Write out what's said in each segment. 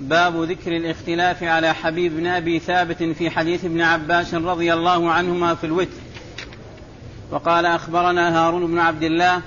باب ذكر الاختلاف على حبيب بن أبي ثابت في حديث ابن عباس رضي الله عنهما في الوتر. وقال أخبرنا هارون بن عبد الله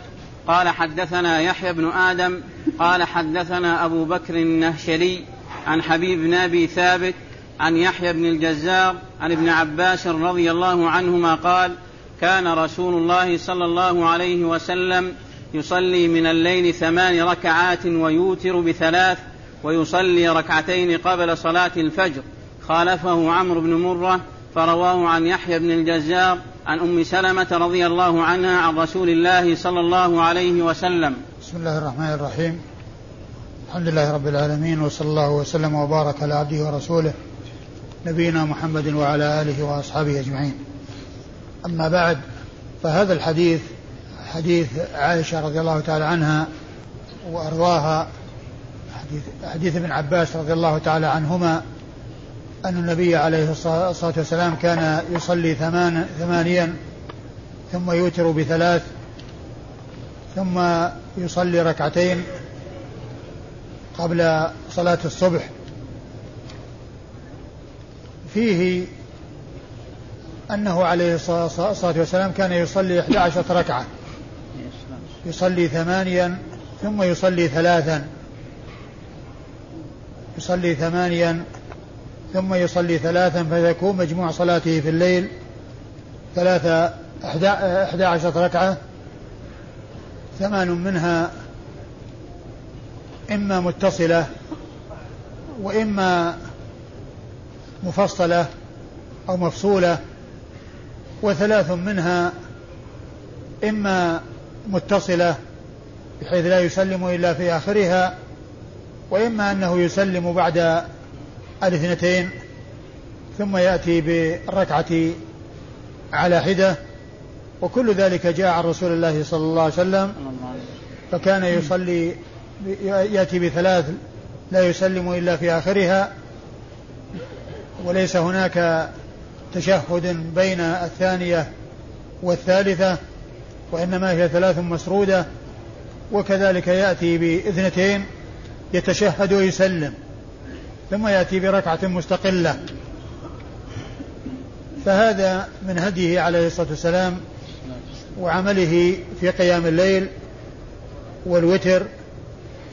قال حدثنا يحيى بن آدم قال حدثنا أبو بكر النهشلي عن حبيب بن أبي ثابت عن يحيى بن الجزار عن ابن عباس رضي الله عنهما قال كان رسول الله صلى الله عليه وسلم يصلي من الليل ثمان ركعات ويوتر بثلاث ويصلي ركعتين قبل صلاة الفجر. خالفه عمرو بن مرة فرواه عن يحيى بن الجزار عن أم سلمة رضي الله عنها عن رسول الله صلى الله عليه وسلم. بسم الله الرحمن الرحيم. الحمد لله رب العالمين وصلى الله وسلم وبارك على عبده ورسوله نبينا محمد وعلى آله وأصحابه أجمعين. أما بعد فهذا الحديث حديث عائشة رضي الله تعالى عنها وأرضاها حديث, ابن عباس رضي الله تعالى عنهما أن النبي عليه الصلاة والسلام كان يصلي ثمان ثمانيا ثم يوتر بثلاث ثم يصلي ركعتين قبل صلاة الصبح. فيه أنه عليه الصلاة والسلام كان يصلي 11 ركعة. يصلي ثمانيا ثم يصلي ثلاثا. يصلي ثمانيا ثم يصلي ثلاثا فيكون مجموع صلاته في الليل ثلاثة أحد عشرة ركعة ثمان منها إما متصلة وإما مفصلة أو مفصولة وثلاث منها إما متصلة بحيث لا يسلم إلا في آخرها. وإما أنه يسلم بعد الاثنتين ثم يأتي بالركعة على حدة وكل ذلك جاء عن رسول الله صلى الله عليه وسلم. فكان يصلي يأتي بثلاث لا يسلم إلا في آخرها وليس هناك تشهد بين الثانية والثالثة وإنما هي ثلاث مسرودة وكذلك يأتي بإثنتين. يتشهد ويسلم ثم يأتي بركعة مستقلة. فهذا من هديه عليه الصلاة والسلام وعمله في قيام الليل والوتر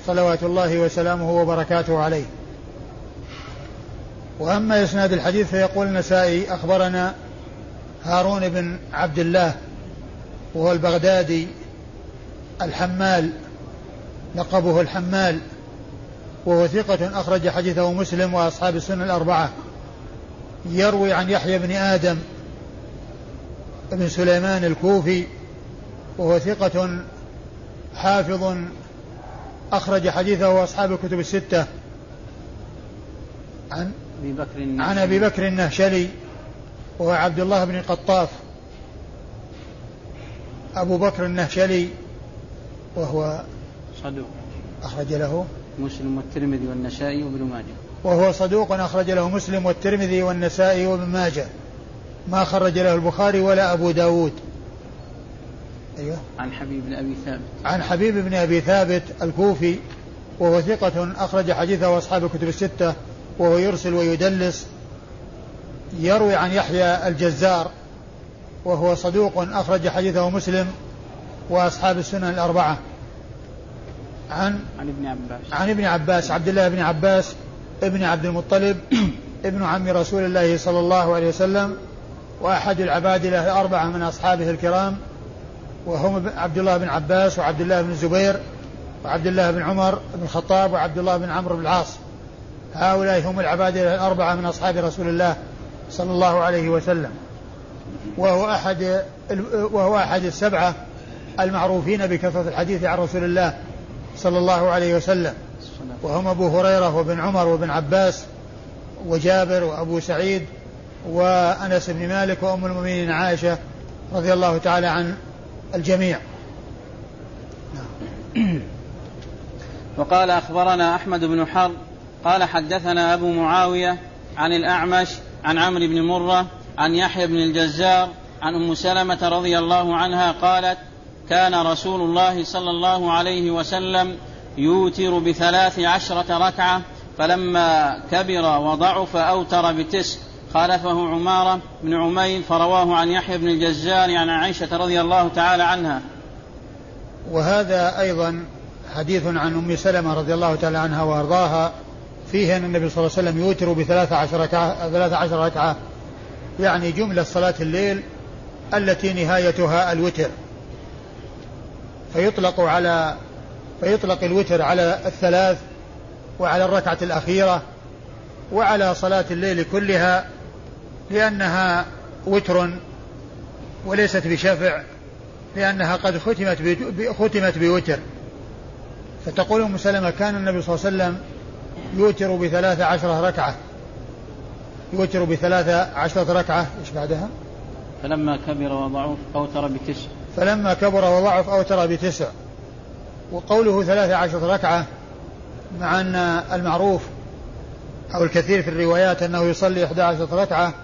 صلوات الله وسلامه وبركاته عليه. وأما إسناد الحديث فيقول النسائي أخبرنا هارون بن عبد الله وهو البغدادي الحمال لقبه الحمال. وهو ثقة أخرج حديثه مسلم وأصحاب السنة الأربعة. يروي عن يحيى بن آدم بن سليمان الكوفي وهو ثقة حافظ أخرج حديثه أصحاب الكتب الستة. عن أبي بكر النهشلي عن أبي بكر النهشلي وهو عبد الله بن قطاف. أبو بكر النهشلي وهو صدوق. أخرج له مسلم والترمذي والنسائي وابن ماجه. وهو صدوق أخرج له مسلم والترمذي والنسائي وابن ماجه. ما خرج له البخاري ولا أبو داود. أيوه. عن حبيب بن أبي ثابت. عن حبيب بن أبي ثابت الكوفي وهو ثقة أخرج حديثه أصحاب الكتب الستة وهو يرسل ويدلس. يروي عن يحيى الجزار وهو صدوق أخرج حديثه مسلم وأصحاب السنن الأربعة. عن عن ابن عباس. عن ابن عباس عبد الله بن عباس ابن عبد المطلب ابن عم رسول الله صلى الله عليه وسلم وأحد العباد له الأربعة من أصحابه الكرام وهم عبد الله بن عباس وعبد الله بن الزبير وعبد الله بن عمر بن الخطاب وعبد الله بن عمرو بن العاص. هؤلاء هم العباد الأربعة من أصحاب رسول الله صلى الله عليه وسلم. وهو أحد وهو أحد السبعة المعروفين بكثرة الحديث عن رسول الله صلى الله عليه وسلم. وهم أبو هريرة وابن عمر وابن عباس وجابر وأبو سعيد وأنس بن مالك وأم المؤمنين عائشة رضي الله تعالى عن الجميع. وقال أخبرنا أحمد بن حرب قال حدثنا أبو معاوية عن الأعمش عن عمرو بن مرة عن يحيى بن الجزار عن أم سلمة رضي الله عنها قالت كان رسول الله صلى الله عليه وسلم يوتر بثلاث عشرة ركعة فلما كبر وضعف أوتر بتسع. خالفه عمارة بن عمير فرواه عن يحيى بن الجزار عن عائشة رضي الله تعالى عنها. وهذا أيضا حديث عن أم سلمة رضي الله تعالى عنها وأرضاها. فيه أن النبي صلى الله عليه وسلم يوتر بثلاث عشر ركعة, ثلاث عشر ركعة يعني جملة صلاة الليل التي نهايتها الوتر. فيطلق على فيطلق الوتر على الثلاث وعلى الركعة الأخيرة وعلى صلاة الليل كلها لأنها وتر وليست بشفع لأنها قد ختمت ختمت بوتر. فتقول أم سلمة كان النبي صلى الله عليه وسلم يوتر بثلاث عشرة ركعة. يوتر بثلاث عشرة ركعة إيش بعدها؟ فلما كبر وضعف أوتر بتسع. فلما كبر وضعف أوتر بتسع. وقوله ثلاث عشرة ركعة مع أن المعروف أو الكثير في الروايات أنه يصلي 11 ركعة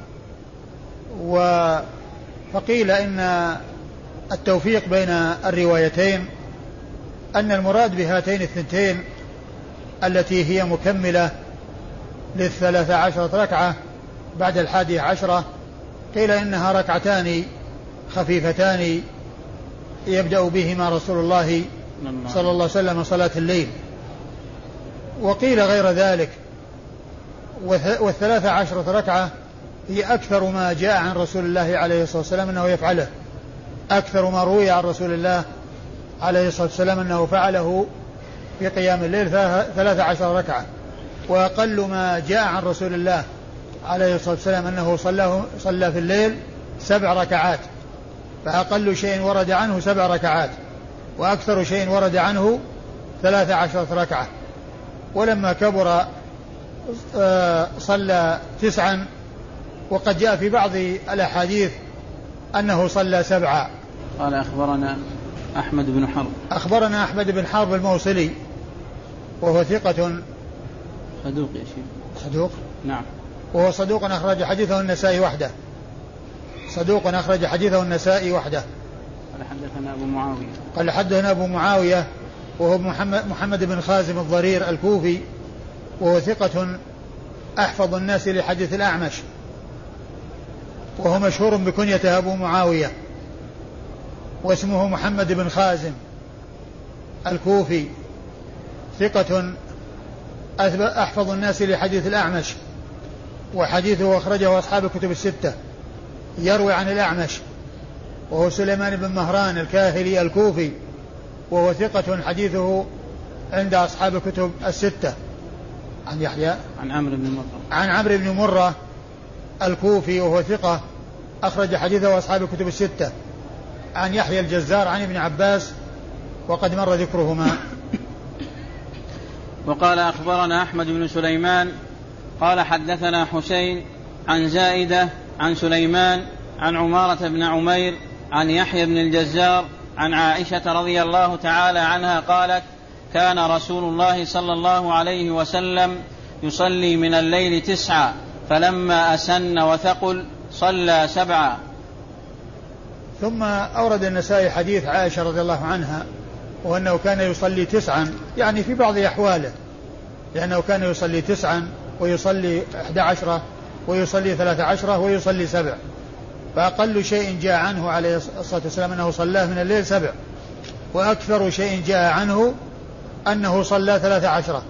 و فقيل إن التوفيق بين الروايتين أن المراد بهاتين الثنتين التي هي مكملة للثلاث عشرة ركعة بعد الحادية عشرة قيل إنها ركعتان خفيفتان يبدأ بهما رسول الله صلى الله عليه وسلم صلاة الليل. وقيل غير ذلك. والثلاث عشرة ركعة هي أكثر ما جاء عن رسول الله عليه الصلاة والسلام أنه يفعله. أكثر ما روي عن رسول الله عليه الصلاة والسلام أنه فعله في قيام الليل ثلاث عشر ركعة. وأقل ما جاء عن رسول الله عليه الصلاة والسلام أنه صلى صلى في الليل سبع ركعات. فأقل شيء ورد عنه سبع ركعات وأكثر شيء ورد عنه ثلاث عشرة ركعة. ولما كبر آه، صلى تسعا وقد جاء في بعض الأحاديث أنه صلى سبعا قال أخبرنا أحمد بن حرب. أخبرنا أحمد بن حرب الموصلي وهو ثقة. صدوق يا شيخ. صدوق؟ نعم. وهو صدوق أخرج حديثه النسائي وحده. صدوق أخرج حديثه النسائي وحده. قال حدثنا أبو معاوية. قال حدثنا أبو معاوية وهو محمد, محمد بن خازم الضرير الكوفي وهو ثقة أحفظ الناس لحديث الأعمش. وهو مشهور بكنيته أبو معاوية واسمه محمد بن خازم الكوفي. ثقة أحفظ الناس لحديث الأعمش وحديثه أخرجه أصحاب الكتب الستة. يروي عن الأعمش وهو سليمان بن مهران الكاهلي الكوفي وهو ثقة حديثه عند أصحاب الكتب الستة. عن يحيى؟ عن عمرو بن مرة. عن عمرو بن مرة الكوفي وهو ثقة أخرج حديثه أصحاب الكتب الستة. عن يحيى الجزار عن ابن عباس وقد مر ذكرهما. وقال أخبرنا أحمد بن سليمان قال حدثنا حسين عن زائدة عن سليمان عن عمارة بن عمير عن يحيى بن الجزار عن عائشة رضي الله تعالى عنها قالت كان رسول الله صلى الله عليه وسلم يصلي من الليل تسعا فلما أسن وثقل صلى سبعا ثم أورد النسائي حديث عائشة رضي الله عنها وأنه كان يصلي تسعا يعني في بعض أحواله لأنه كان يصلي تسعا ويصلي أحد عشرة ويصلي ثلاث عشرة ويصلي سبع. فأقل شيء جاء عنه عليه الصلاة والسلام أنه صلاه من الليل سبع. وأكثر شيء جاء عنه أنه صلى ثلاث عشرة.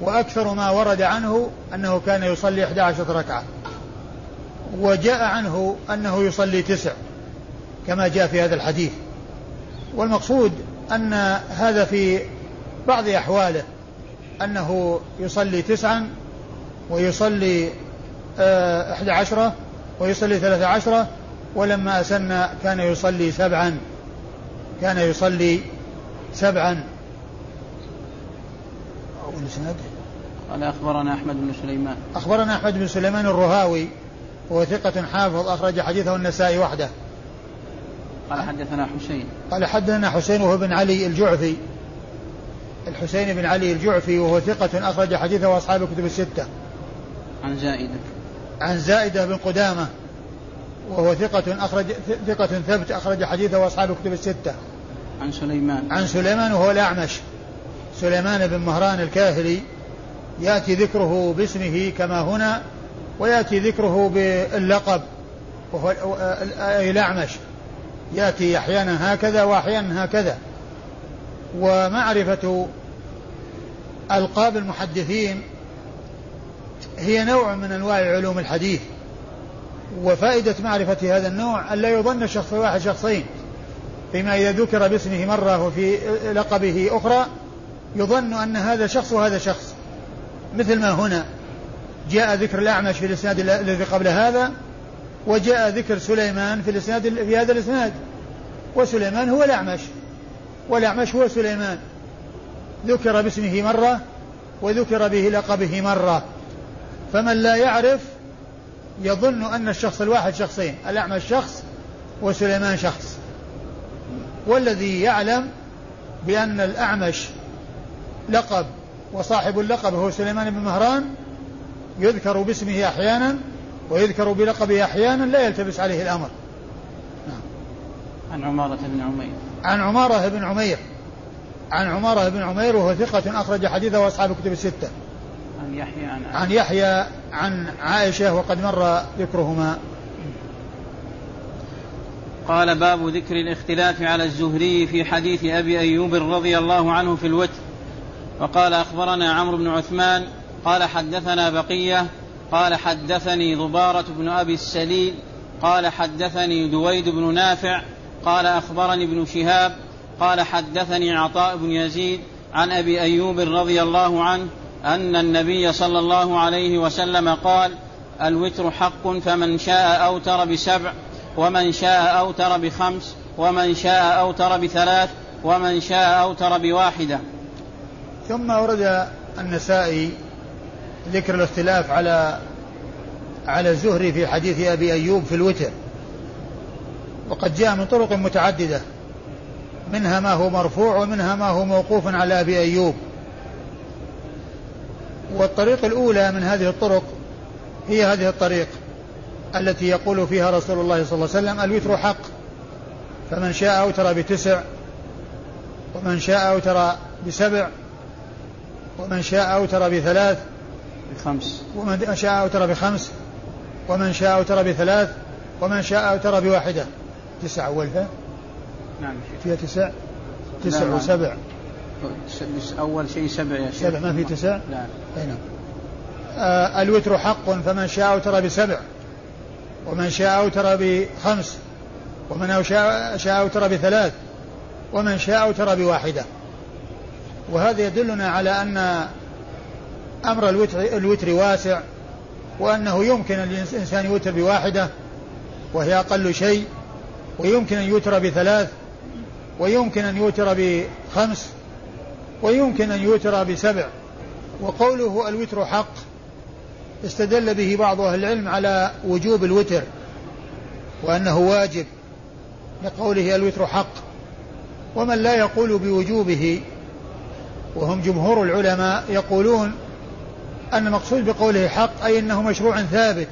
وأكثر ما ورد عنه أنه كان يصلي أحد عشرة ركعة. وجاء عنه أنه يصلي تسع كما جاء في هذا الحديث. والمقصود أن هذا في بعض أحواله أنه يصلي تسعا ويصلي آه، أحد عشرة ويصلي ثلاثة عشرة ولما أسن كان يصلي سبعا. كان يصلي سبعا. والإسناد قال أخبرنا أحمد بن سليمان. أخبرنا أحمد بن سليمان الرهاوي وهو ثقة حافظ أخرج حديثه النسائي وحده. قال حدثنا حسين. قال حدثنا حسين وهو بن علي الجعفي. الحسين بن علي الجعفي وهو ثقة أخرج حديثه أصحاب الكتب الستة. عن زائدة عن زائدة بن قدامة وهو ثقة أخرج ثقة ثبت أخرج حديثه أصحاب الكتب الستة. عن سليمان. عن سليمان وهو الأعمش. سليمان بن مهران الكاهلي يأتي ذكره باسمه كما هنا ويأتي ذكره باللقب وهو الأعمش. يأتي أحيانا هكذا وأحيانا هكذا. ومعرفة ألقاب المحدثين هي نوع من أنواع علوم الحديث وفائدة معرفة هذا النوع أن لا يظن الشخص الواحد شخصين. فيما إذا ذكر باسمه مرة وفي لقبه أخرى يظن أن هذا شخص وهذا شخص. مثل ما هنا جاء ذكر الأعمش في الإسناد الذي قبل هذا وجاء ذكر سليمان في الإسناد في هذا الإسناد. وسليمان هو الأعمش والأعمش هو سليمان. ذكر باسمه مرة وذكر به لقبه مرة. فمن لا يعرف يظن أن الشخص الواحد شخصين الأعمش شخص وسليمان شخص. والذي يعلم بأن الأعمش لقب وصاحب اللقب هو سليمان بن مهران يذكر باسمه أحيانا ويذكر بلقبه أحيانا لا يلتبس عليه الأمر. نعم. عن عمارة بن عمير. عن عمارة بن عمير. عن عمارة بن عمير وهو ثقة أخرج حديثه أصحاب الكتب الستة. عن يحيى عن, عن يحيى عن عائشة وقد مر ذكرهما. قال باب ذكر الاختلاف على الزهري في حديث أبي أيوب رضي الله عنه في الوتر. وقال أخبرنا عمرو بن عثمان قال حدثنا بقية قال حدثني ضبارة بن أبي السليل قال حدثني دويد بن نافع قال أخبرني ابن شهاب قال حدثني عطاء بن يزيد عن أبي أيوب رضي الله عنه أن النبي صلى الله عليه وسلم قال الوتر حق فمن شاء أوتر بسبع ومن شاء أوتر بخمس ومن شاء أوتر بثلاث ومن شاء أوتر بواحدة. ثم ورد النسائي ذكر الاختلاف على على الزهري في حديث أبي أيوب في الوتر. وقد جاء من طرق متعددة منها ما هو مرفوع ومنها ما هو موقوف على أبي أيوب. والطريق الأولى من هذه الطرق هي هذه الطريق التي يقول فيها رسول الله صلى الله عليه وسلم الوتر حق. فمن شاء أوتر بتسع ومن شاء أوتر بسبع ومن شاء أوتر بثلاث بخمس. ومن شاء أوتر بخمس ومن شاء أوتر بثلاث ومن شاء أوتر بواحدة. تسع أولها؟ نعم. فيها تسع؟ تسع وسبع. أول شيء سبع يا شيخ. سبع ما في تسع؟ لا. أي نعم. آه الوتر حق فمن شاء أوتر بسبع ومن شاء أوتر بخمس ومن شاء, شاء أوتر بثلاث ومن شاء أوتر بواحدة. وهذا يدلنا على أن أمر الوتر, الوتر واسع وأنه يمكن الإنسان يوتر بواحدة وهي أقل شيء ويمكن أن يوتر بثلاث ويمكن أن يوتر بخمس ويمكن أن يوتر بسبع. وقوله الوتر حق استدل به بعض أهل العلم على وجوب الوتر وأنه واجب لقوله الوتر حق. ومن لا يقول بوجوبه وهم جمهور العلماء يقولون أن المقصود بقوله حق أي أنه مشروع ثابت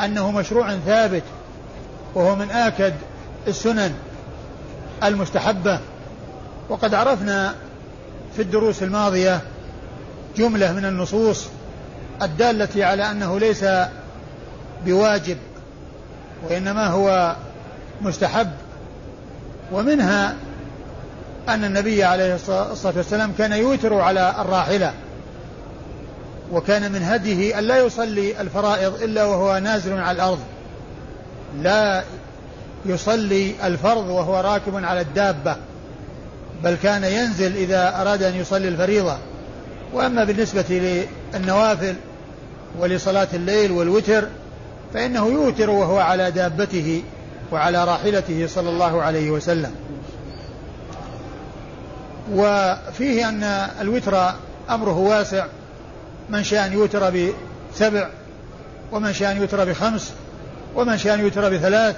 أنه مشروع ثابت وهو من آكد السنن المستحبة. وقد عرفنا في الدروس الماضية جملة من النصوص الدالة على أنه ليس بواجب وإنما هو مستحب ومنها أن النبي عليه الصلاة والسلام كان يوتر على الراحلة وكان من هديه أن لا يصلي الفرائض إلا وهو نازل على الأرض لا يصلي الفرض وهو راكب على الدابة. بل كان ينزل إذا أراد أن يصلي الفريضة. وأما بالنسبة للنوافل ولصلاة الليل والوتر فإنه يوتر وهو على دابته وعلى راحلته صلى الله عليه وسلم. وفيه أن الوتر أمره واسع من شاء أن يوتر بسبع ومن شاء أن يوتر بخمس ومن شاء أن يوتر بثلاث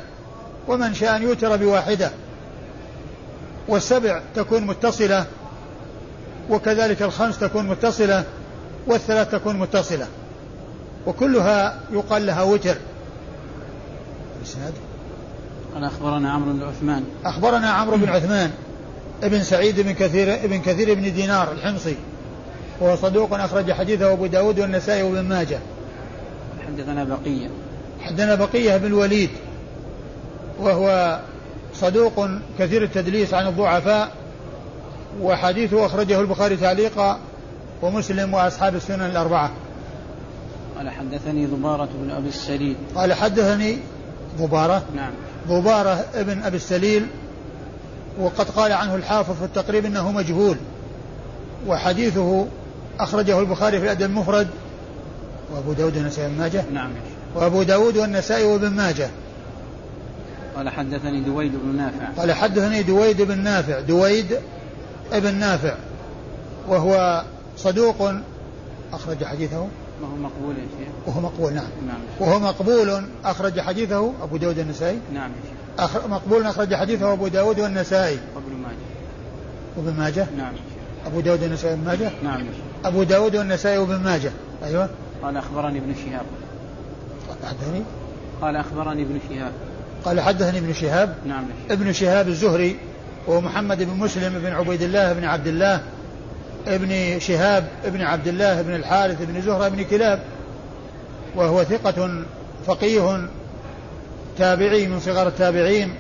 ومن شاء أن يوتر بواحدة. والسبع تكون متصلة وكذلك الخمس تكون متصلة والثلاث تكون متصلة. وكلها يقال لها وتر. الاسناد قال أخبرنا عمرو بن عثمان. أخبرنا عمرو بن عثمان ابن سعيد بن كثير ابن كثير بن دينار الحمصي وهو صدوق أخرج حديثه أبو داود والنسائي وابن ماجه. حدثنا بقية. حدثنا بقية بن الوليد وهو صدوق كثير التدليس عن الضعفاء وحديثه أخرجه البخاري تعليقا ومسلم وأصحاب السنن الأربعة. قال حدثني ضبارة بن أبي السليل. قال حدثني ضبارة. نعم. ضبارة ابن أبي السليل وقد قال عنه الحافظ في التقريب أنه مجهول وحديثه أخرجه البخاري في الأدب المفرد وأبو داود والنسائي بن ماجه. نعم. وأبو داود والنسائي وابن ماجه. قال حدثني دويد بن نافع. قال حدثني دويد بن نافع. دويد ابن نافع. وهو صدوق أخرج حديثه. وهو مقبول يا شيخ؟ وهو مقبول نعم. نعم. وهو مقبول أخرج حديثه أبو داود النسائي نعم يا شيخ. أخر مقبول أخرج حديثه أبو داود والنسائي. وابن ماجه. وابن ماجه؟ نعم أبو داود والنسائي وابن ماجه؟ نعم أبو داود والنسائي وابن ماجه. أيوه. قال أخبرني ابن شهاب. حدثني؟ قال أخبرني ابن شهاب. قال حدثني ابن شهاب. نعم. ابن شهاب الزهري ومحمد بن مسلم بن عبيد الله بن عبد الله. ابن شهاب ابن عبد الله بن الحارث بن زهرة بن كلاب. وهو ثقة فقيه تابعي من صغار التابعين.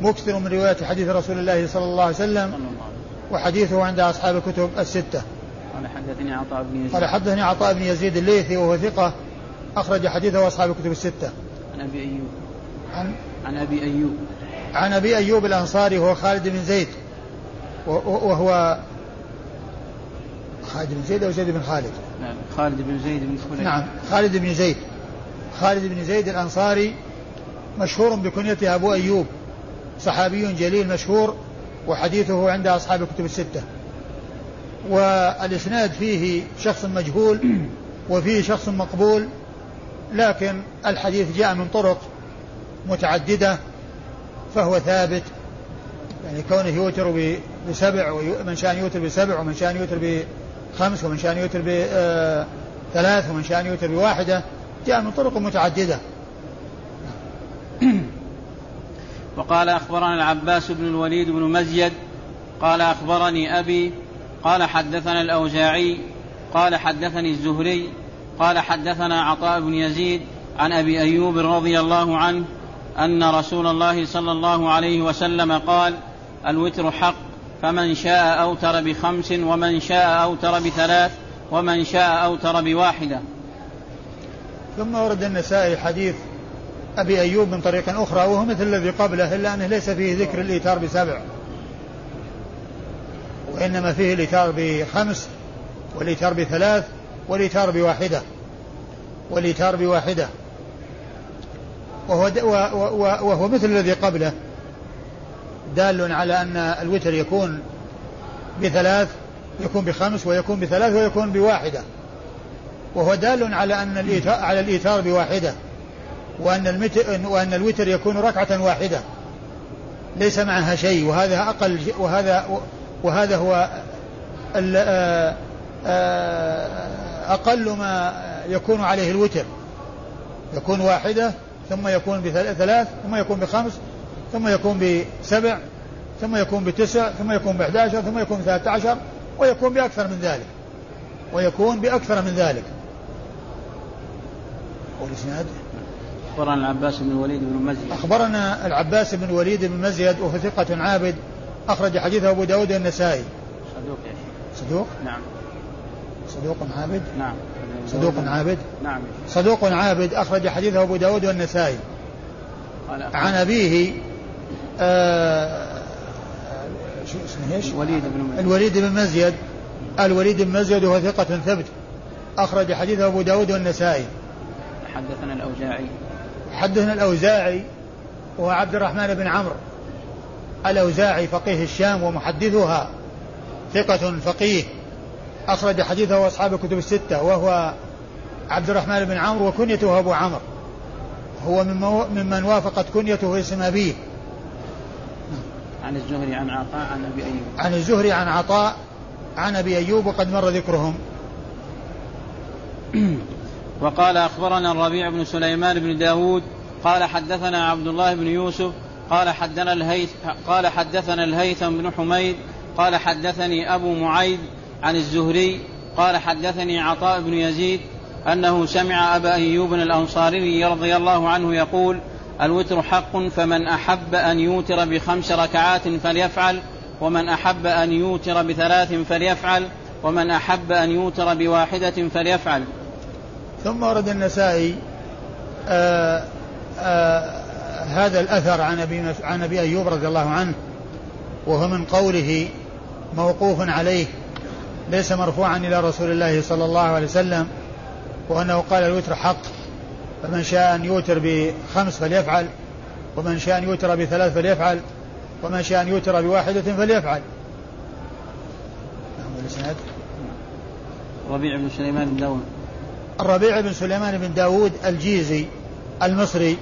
مكثر من رواية حديث رسول الله صلى الله عليه وسلم. صلى الله عليه وسلم. وحديثه عند أصحاب الكتب الستة. قال حدثني عطاء بن يزيد. قال حدثني عطاء بن يزيد الليثي وهو ثقة. أخرج حديثه أصحاب الكتب الستة. عن أبي أيوب. عن عن أبي أيوب. عن أبي أيوب الأنصاري وهو خالد بن زيد. وهو خالد بن زيد أو زيد بن خالد؟ نعم خالد بن زيد بن خليل. نعم خالد بن زيد. خالد بن زيد الأنصاري مشهور بكنيته أبو أيوب. صحابي جليل مشهور وحديثه عند أصحاب الكتب الستة. والإسناد فيه شخص مجهول وفيه شخص مقبول لكن الحديث جاء من طرق متعددة فهو ثابت يعني كونه يوتر بسبع ومن شاء يوتر بسبع ومن شاء يوتر بخمس ومن شاء يوتر بثلاث ومن شاء يوتر بواحدة جاء من طرق متعددة. وقال أخبرنا العباس بن الوليد بن مزيد قال أخبرني أبي قال حدثنا الأوزاعي قال حدثني الزهري قال حدثنا عطاء بن يزيد عن أبي أيوب رضي الله عنه أن رسول الله صلى الله عليه وسلم قال الوتر حق فمن شاء أوتر بخمس ومن شاء أوتر بثلاث ومن شاء أوتر بواحدة. ثم ورد النسائي حديث أبي أيوب من طريق أخرى وهو مثل الذي قبله إلا أنه ليس فيه ذكر الايتار بسبع. وإنما فيه الايتار بخمس والايتار بثلاث والايتار بواحدة والايتار بواحدة. وهو, وهو مثل الذي قبله. دال على أن الوتر يكون بثلاث يكون بخمس ويكون بثلاث ويكون بواحدة. وهو دال على أن الإيتار على الإيتار بواحدة. وأن المتر وأن الوتر يكون ركعة واحدة. ليس معها شيء. وهذا أقل وهذا وهذا هو أقل ما يكون عليه الوتر. يكون واحدة ثم يكون بثلاث ثم يكون بخمس ثم يكون بسبع ثم يكون بتسع ثم يكون بأحد عشر ثم يكون بثلاثة عشر ويكون بأكثر من ذلك. ويكون بأكثر من ذلك. والإسناد أخبرنا العباس بن الوليد بن مزيد. أخبرنا العباس بن الوليد بن مزيد وهو ثقة عابد أخرج حديثه أبو داود النسائي صدوق يا شيخ. صدوق؟ نعم. صدوق عابد؟ نعم. صدوق عابد؟ نعم. صدوق عابد أخرج حديثه أبو داود والنسائي. عن أبيه آه شو اسمه إيش؟ الوليد بن مزيد. الوليد بن مزيد. الوليد بن مزيد وهو ثقة ثبت. أخرج حديثه أبو داود والنسائي. حدثنا الأوزاعي. حدثنا الأوزاعي وهو عبد الرحمن بن عمرو. الأوزاعي فقيه الشام ومحدثها. ثقة فقيه. أخرج حديثه أصحاب الكتب الستة وهو عبد الرحمن بن عمرو وكنيته أبو عمرو. هو ممن وافقت كنيته اسم أبيه. عن الزهري عن عطاء عن أبي أيوب. عن الزهري عن عطاء عن أبي أيوب وقد مر ذكرهم. وقال أخبرنا الربيع بن سليمان بن داود قال حدثنا عبد الله بن يوسف قال حدثنا الهيث قال حدثنا الهيثم بن حميد قال حدثني أبو معيد عن الزهري قال حدثني عطاء بن يزيد أنه سمع أبا أيوب الأنصاري رضي الله عنه يقول الوتر حق فمن أحب أن يوتر بخمس ركعات فليفعل ومن أحب أن يوتر بثلاث فليفعل ومن أحب أن يوتر بواحدة فليفعل. ثم ورد النسائي آآ آآ هذا الأثر عن أبي, عن أبي أيوب رضي الله عنه وهو من قوله موقوف عليه. ليس مرفوعا إلى رسول الله صلى الله عليه وسلم وأنه قال الوتر حق فمن شاء أن يوتر بخمس فليفعل ومن شاء أن يوتر بثلاث فليفعل ومن شاء أن يوتر بواحدة فليفعل. نعم الإسناد ربيع بن سليمان بن داود. الربيع بن سليمان بن داود الجيزي المصري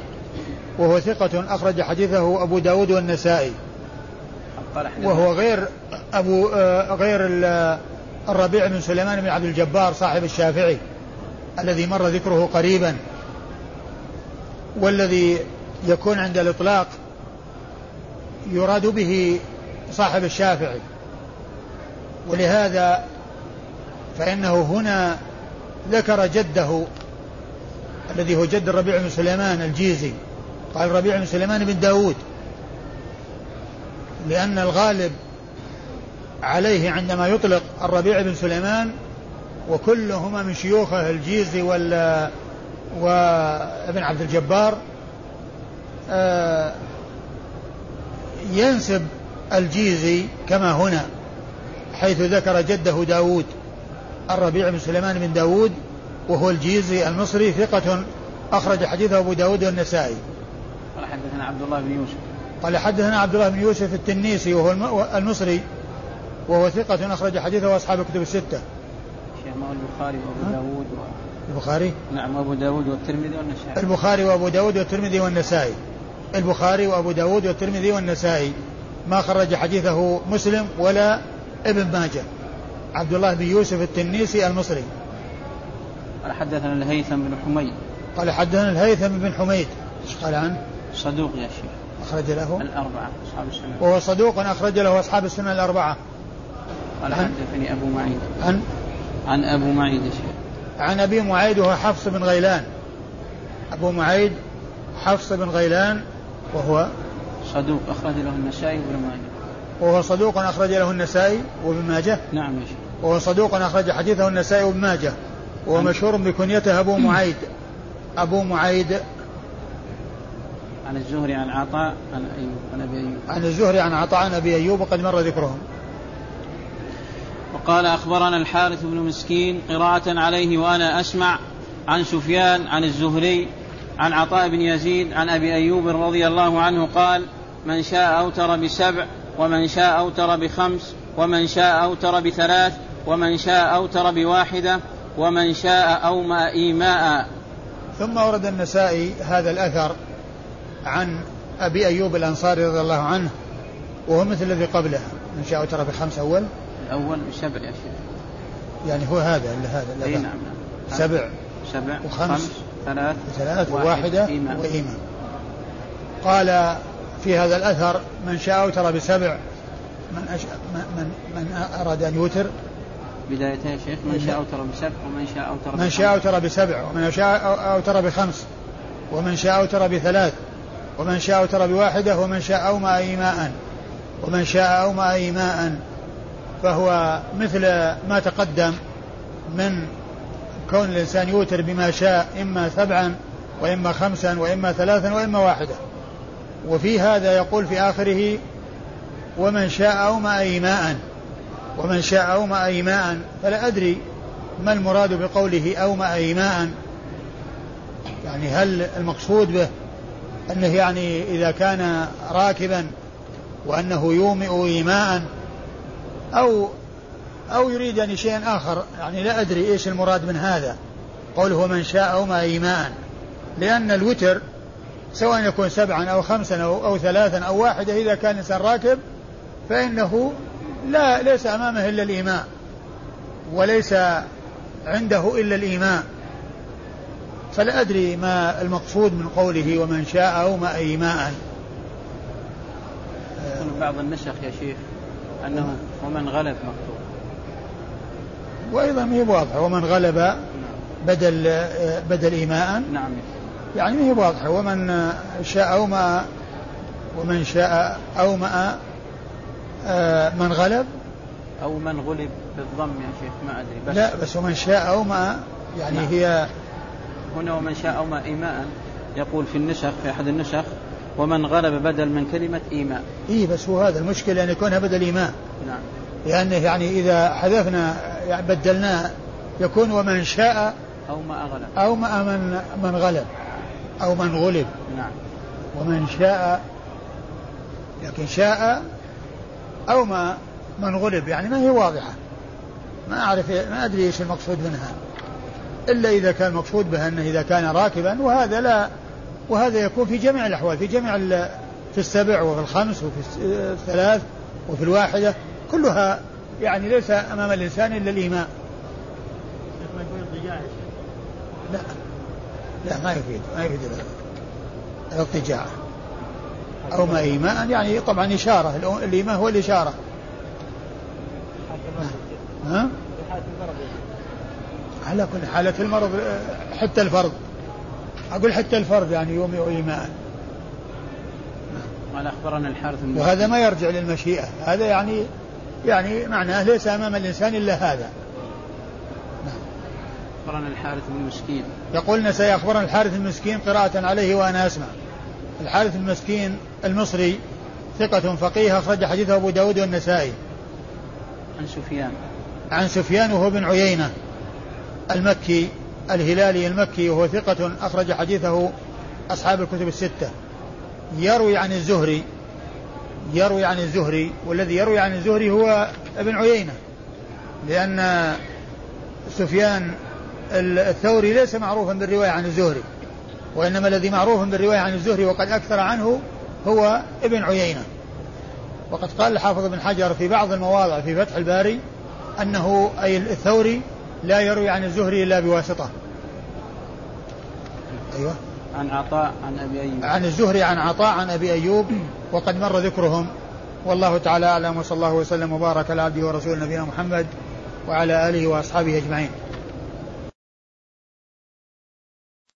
وهو ثقة أخرج حديثه أبو داود والنسائي. وهو غير أبو آه غير الربيع بن سليمان بن عبد الجبار صاحب الشافعي الذي مر ذكره قريبا والذي يكون عند الإطلاق يراد به صاحب الشافعي. ولهذا فإنه هنا ذكر جده الذي هو جد الربيع بن سليمان الجيزي. قال الربيع بن سليمان بن داود لأن الغالب عليه عندما يطلق الربيع بن سليمان وكلهما من شيوخه الجيزي وال وابن عبد الجبار آه، ينسب الجيزي كما هنا حيث ذكر جده داود الربيع بن سليمان بن داود وهو الجيزي المصري ثقة أخرج حديثه أبو داود والنسائي. قال حدثنا عبد الله بن يوسف. قال حدثنا عبد الله بن يوسف التنيسي وهو المصري وهو ثقة أخرج حديثه أصحاب الكتب الستة. شيخ البخاري وأبو داود و... البخاري؟ نعم أبو داود والترمذي والنسائي. البخاري وأبو داود والترمذي والنسائي. البخاري وأبو داود والترمذي والنسائي. ما خرج حديثه مسلم ولا ابن ماجه. عبد الله بن يوسف التنيسي المصري. قال حدثنا الهيثم بن حميد. قال حدثنا الهيثم بن حميد. إيش قال؟ عنه؟ صدوق يا شيخ. أخرج له. الأربعة أصحاب السنة. وهو صدوق أخرج له أصحاب السنة الأربعة. قال حدثني أبو معيد. عن؟ عن أبو معيد يا شيخ. عن أبي معيد وهو حفص بن غيلان. أبو معيد حفص بن غيلان وهو صدوق أخرج له النسائي وابن ماجه. وهو صدوق أخرج له النسائي وابن ماجه؟ نعم يا شيخ. وهو صدوق أخرج حديثه النسائي وابن ماجه. وهو مشهور بكنيته أبو معيد. أبو معيد. عن الزهري عن عطاء عن أيوب عن أبي أيوب. عن الزهري عن عطاء عن أبي أيوب وقد مر ذكرهم. وقال أخبرنا الحارث بن مسكين قراءة عليه وأنا أسمع عن سفيان عن الزهري عن عطاء بن يزيد عن أبي أيوب رضي الله عنه قال من شاء أوتر بسبع ومن شاء أوتر بخمس ومن شاء أوتر بثلاث ومن شاء أوتر بواحدة ومن شاء أومأ إيماء. ثم ورد النسائي هذا الأثر عن أبي أيوب الأنصاري رضي الله عنه وهو مثل الذي قبله من شاء أوتر بخمس أول الأول بسبع يا شيخ. يعني هو هذا اللي هذا إي نعم نعم. سبع سبع وخمس. خمس ثلاث وثلاث وواحدة إيمان. وإيمان. قال في هذا الأثر من شاء أوتر بسبع من, أش... من, من, من أراد أن يوتر. بدايتها يا شيخ من شاء أوتر بسبع ومن شاء أوتر من شاء أوتر بسبع ومن شاء أوتر بخمس ومن شاء أوتر بثلاث ومن شاء أوتر بواحدة ومن شاء أومأ إيماء ومن شاء أومأ إيماء. فهو مثل ما تقدم من كون الإنسان يوتر بما شاء إما سبعا وإما خمسا وإما ثلاثا وإما واحدة وفي هذا يقول في آخره ومن شاء أومأ إيماء. ومن شاء أومأ إيماء فلا أدري ما المراد بقوله أومأ إيماء. يعني هل المقصود به أنه يعني إذا كان راكبا وأنه يومئ إيماء أو أو يريد يعني شيئا آخر يعني لا أدري إيش المراد من هذا. قوله من شاء أومأ إيماء لأن الوتر سواء يكون سبعا أو خمسا أو, أو ثلاثا أو واحدة إذا كان الإنسان راكب فإنه لا ليس أمامه إلا الإيماء وليس عنده إلا الإيماء فلا أدري ما المقصود من قوله ومن شاء أومأ إيماء بعض النسخ يا شيخ. أنه ومن غلب مكتوب. وأيضا هي واضحة. ومن غلب بدل بدل إيماء نعم. يعني هي واضحة. ومن شاء أومأ ومن شاء أومأ آه، من غلب. أو من غلب بالضم يا شيخ ما أدري بس. لا بس ومن شاء أومأ يعني نعم. هي هنا ومن شاء أومأ إيماء يقول في النسخ في أحد النسخ ومن غلب بدل من كلمة إيماء. إيه بس هو هذا المشكلة أن يكونها بدل إيماء. نعم. لأنه يعني إذا حذفنا يعني بدلناه يكون ومن شاء أو ما غلب. أو ما من من غلب أو من غلب. نعم. ومن شاء لكن شاء أو ما من غلب. يعني ما هي واضحة. ما أعرف ما أدري إيش المقصود منها. إلا إذا كان المقصود بها أنه إذا كان راكبا وهذا لا وهذا يكون في جميع الأحوال في جميع في السبع وفي الخمس وفي الثلاث وفي الواحدة كلها يعني ليس أمام الإنسان إلا الإيماء لا لا ما يفيد ما يفيد الاضطجاع أو ما إيماء يعني طبعا إشارة الإيماء هو الإشارة. ها؟ على كل حالة المرض حتى الفرض أقول حتى الفرد يعني يوم إيماء قال أخبرنا الحارث وهذا ما يرجع للمشيئة. هذا يعني يعني معناه ليس أمام الإنسان إلا هذا. أخبرنا الحارث بن مسكين. يقولنا سيخبرنا الحارث المسكين قراءة عليه وأنا أسمع. الحارث المسكين المصري ثقة فقيه أخرج حديثه أبو داود والنسائي. عن سفيان. عن سفيان وهو بن عيينة المكي. الهلالي المكي وهو ثقة أخرج حديثه أصحاب الكتب الستة. يروي عن الزهري يروي عن الزهري والذي يروي عن الزهري هو ابن عيينة لأن سفيان الثوري ليس معروفا بالرواية عن الزهري وإنما الذي معروف بالرواية عن الزهري وقد أكثر عنه هو ابن عيينة. وقد قال الحافظ بن حجر في بعض المواضع في فتح الباري أنه أي الثوري لا يروي عن الزهري إلا بواسطة. أيوة. عن عطاء عن أبي أيوب. عن الزهري عن عطاء عن أبي أيوب. وقد مر ذكرهم. والله تعالى أعلم وصلى الله وسلم وبارك على عبده ورسوله نبينا محمد وعلى آله وأصحابه أجمعين.